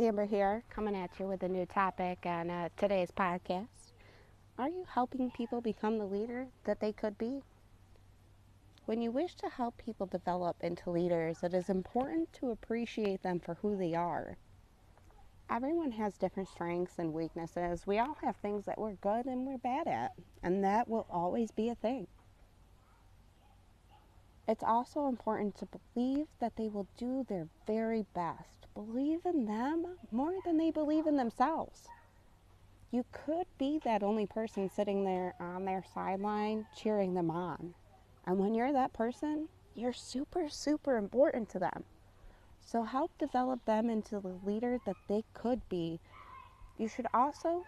Amber here, coming at you with a new topic on uh, today's podcast. Are you helping people become the leader that they could be? When you wish to help people develop into leaders, it is important to appreciate them for who they are. Everyone has different strengths and weaknesses. We all have things that we're good and we're bad at, and that will always be a thing. It's also important to believe that they will do their very best. Believe in them more than they believe in themselves. You could be that only person sitting there on their sideline cheering them on. And when you're that person, you're super, super important to them. So help develop them into the leader that they could be. You should also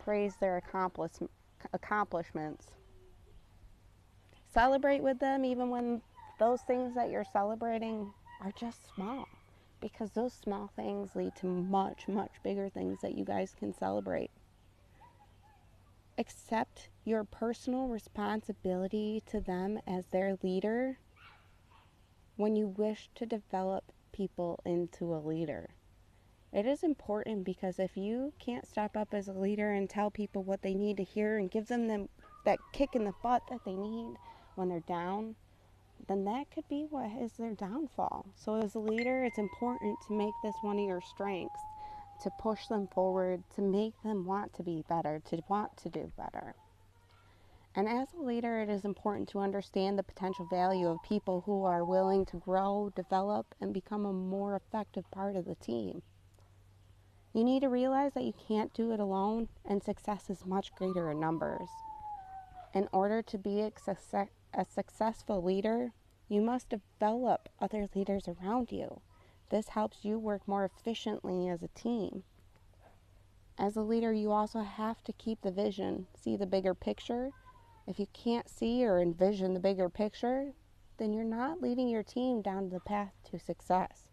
praise their accomplish- accomplishments. Celebrate with them even when those things that you're celebrating are just small because those small things lead to much, much bigger things that you guys can celebrate. Accept your personal responsibility to them as their leader when you wish to develop people into a leader. It is important because if you can't step up as a leader and tell people what they need to hear and give them, them that kick in the butt that they need when they're down, then that could be what is their downfall. So, as a leader, it's important to make this one of your strengths, to push them forward, to make them want to be better, to want to do better. And as a leader, it is important to understand the potential value of people who are willing to grow, develop, and become a more effective part of the team. You need to realize that you can't do it alone, and success is much greater in numbers. In order to be a success, a successful leader, you must develop other leaders around you. This helps you work more efficiently as a team. As a leader, you also have to keep the vision, see the bigger picture. If you can't see or envision the bigger picture, then you're not leading your team down the path to success.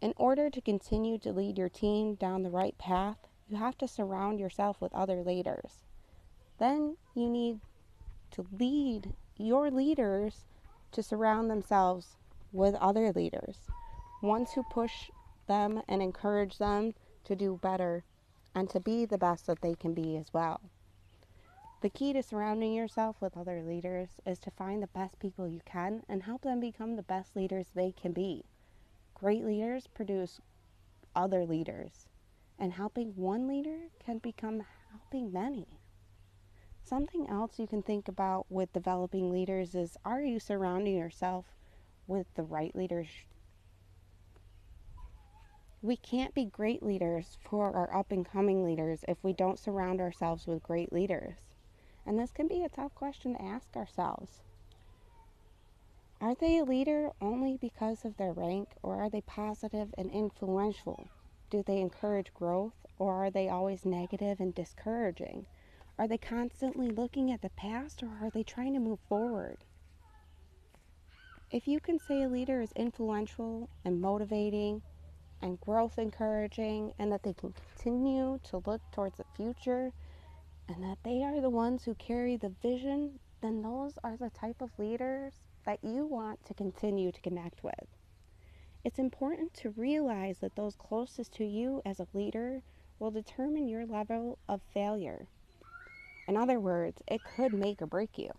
In order to continue to lead your team down the right path, you have to surround yourself with other leaders. Then you need to lead your leaders to surround themselves with other leaders, ones who push them and encourage them to do better and to be the best that they can be as well. The key to surrounding yourself with other leaders is to find the best people you can and help them become the best leaders they can be. Great leaders produce other leaders, and helping one leader can become helping many. Something else you can think about with developing leaders is are you surrounding yourself with the right leaders? We can't be great leaders for our up and coming leaders if we don't surround ourselves with great leaders. And this can be a tough question to ask ourselves. Are they a leader only because of their rank, or are they positive and influential? Do they encourage growth, or are they always negative and discouraging? Are they constantly looking at the past or are they trying to move forward? If you can say a leader is influential and motivating and growth encouraging and that they can continue to look towards the future and that they are the ones who carry the vision, then those are the type of leaders that you want to continue to connect with. It's important to realize that those closest to you as a leader will determine your level of failure. In other words, it could make or break you.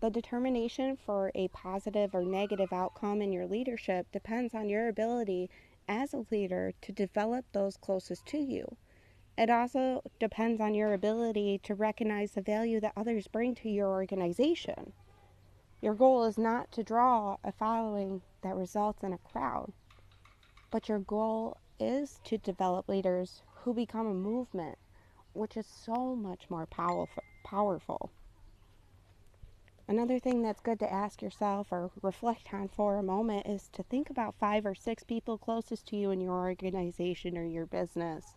The determination for a positive or negative outcome in your leadership depends on your ability as a leader to develop those closest to you. It also depends on your ability to recognize the value that others bring to your organization. Your goal is not to draw a following that results in a crowd, but your goal is to develop leaders who become a movement which is so much more powerful. Another thing that's good to ask yourself or reflect on for a moment is to think about five or six people closest to you in your organization or your business.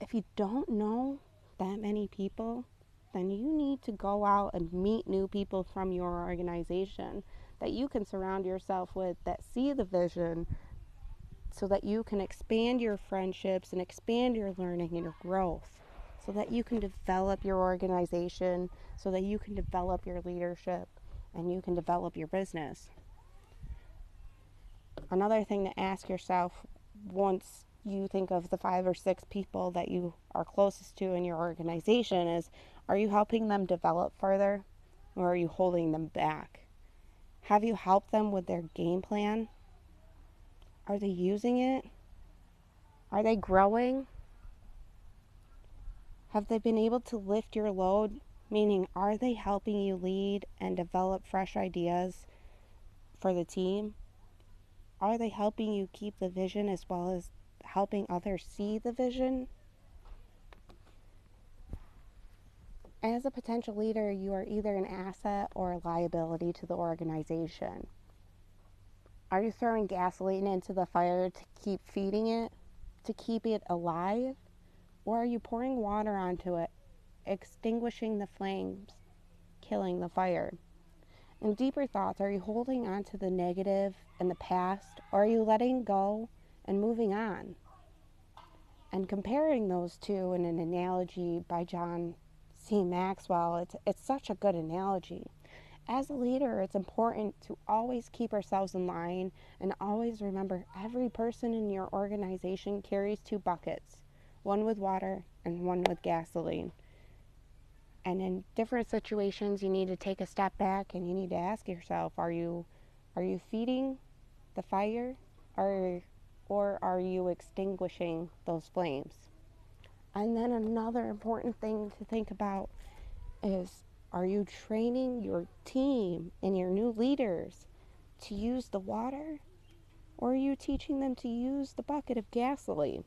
If you don't know that many people, then you need to go out and meet new people from your organization that you can surround yourself with that see the vision, so that you can expand your friendships and expand your learning and your growth, so that you can develop your organization, so that you can develop your leadership and you can develop your business. Another thing to ask yourself once you think of the five or six people that you are closest to in your organization is are you helping them develop further or are you holding them back? Have you helped them with their game plan? Are they using it? Are they growing? Have they been able to lift your load? Meaning, are they helping you lead and develop fresh ideas for the team? Are they helping you keep the vision as well as helping others see the vision? As a potential leader, you are either an asset or a liability to the organization. Are you throwing gasoline into the fire to keep feeding it, to keep it alive? Or are you pouring water onto it, extinguishing the flames, killing the fire? In deeper thoughts, are you holding on to the negative and the past, or are you letting go and moving on? And comparing those two in an analogy by John C. Maxwell, it's, it's such a good analogy. As a leader, it's important to always keep ourselves in line and always remember every person in your organization carries two buckets one with water and one with gasoline. And in different situations, you need to take a step back and you need to ask yourself are you, are you feeding the fire or, or are you extinguishing those flames? And then another important thing to think about is are you training your team and your new leaders to use the water? Or are you teaching them to use the bucket of gasoline?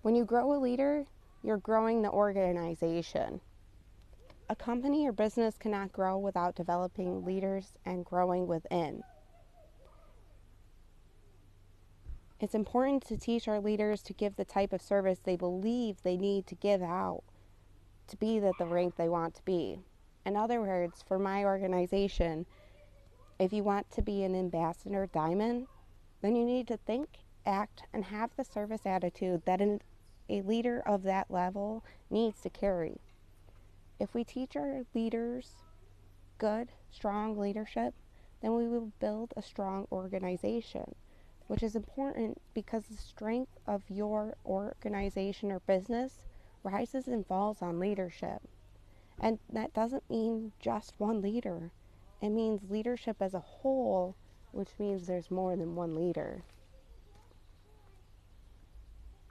When you grow a leader, you're growing the organization. A company or business cannot grow without developing leaders and growing within. It's important to teach our leaders to give the type of service they believe they need to give out to be at the rank they want to be. In other words, for my organization, if you want to be an ambassador diamond, then you need to think, act, and have the service attitude that an, a leader of that level needs to carry. If we teach our leaders good, strong leadership, then we will build a strong organization which is important because the strength of your organization or business rises and falls on leadership. And that doesn't mean just one leader, it means leadership as a whole, which means there's more than one leader.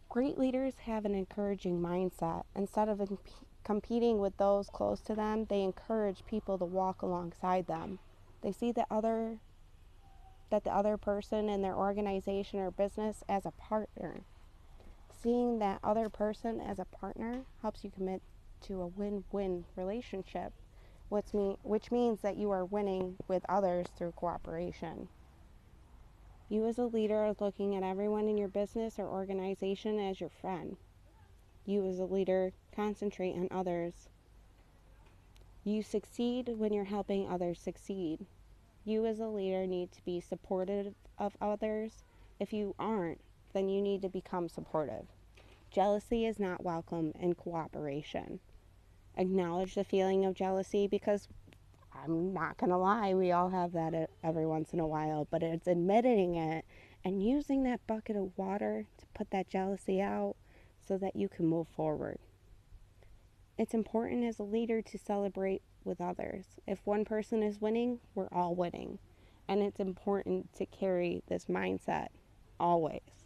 Great leaders have an encouraging mindset. Instead of imp- competing with those close to them, they encourage people to walk alongside them. They see the other that the other person in their organization or business as a partner. Seeing that other person as a partner helps you commit to a win win relationship, which, mean, which means that you are winning with others through cooperation. You, as a leader, are looking at everyone in your business or organization as your friend. You, as a leader, concentrate on others. You succeed when you're helping others succeed. You, as a leader, need to be supportive of others. If you aren't, then you need to become supportive. Jealousy is not welcome in cooperation. Acknowledge the feeling of jealousy because I'm not going to lie, we all have that every once in a while, but it's admitting it and using that bucket of water to put that jealousy out so that you can move forward. It's important as a leader to celebrate with others. If one person is winning, we're all winning. And it's important to carry this mindset always.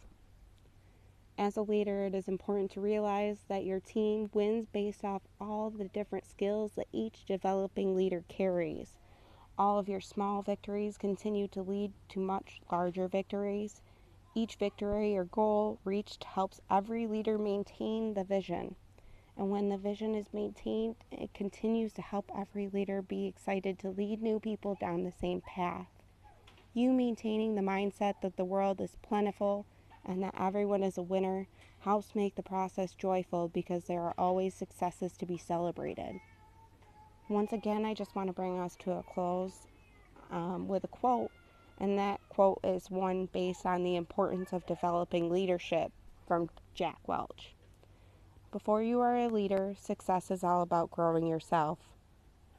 As a leader, it is important to realize that your team wins based off all the different skills that each developing leader carries. All of your small victories continue to lead to much larger victories. Each victory or goal reached helps every leader maintain the vision. And when the vision is maintained, it continues to help every leader be excited to lead new people down the same path. You maintaining the mindset that the world is plentiful and that everyone is a winner helps make the process joyful because there are always successes to be celebrated. Once again, I just want to bring us to a close um, with a quote, and that quote is one based on the importance of developing leadership from Jack Welch. Before you are a leader, success is all about growing yourself.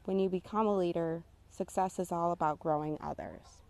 When you become a leader, success is all about growing others.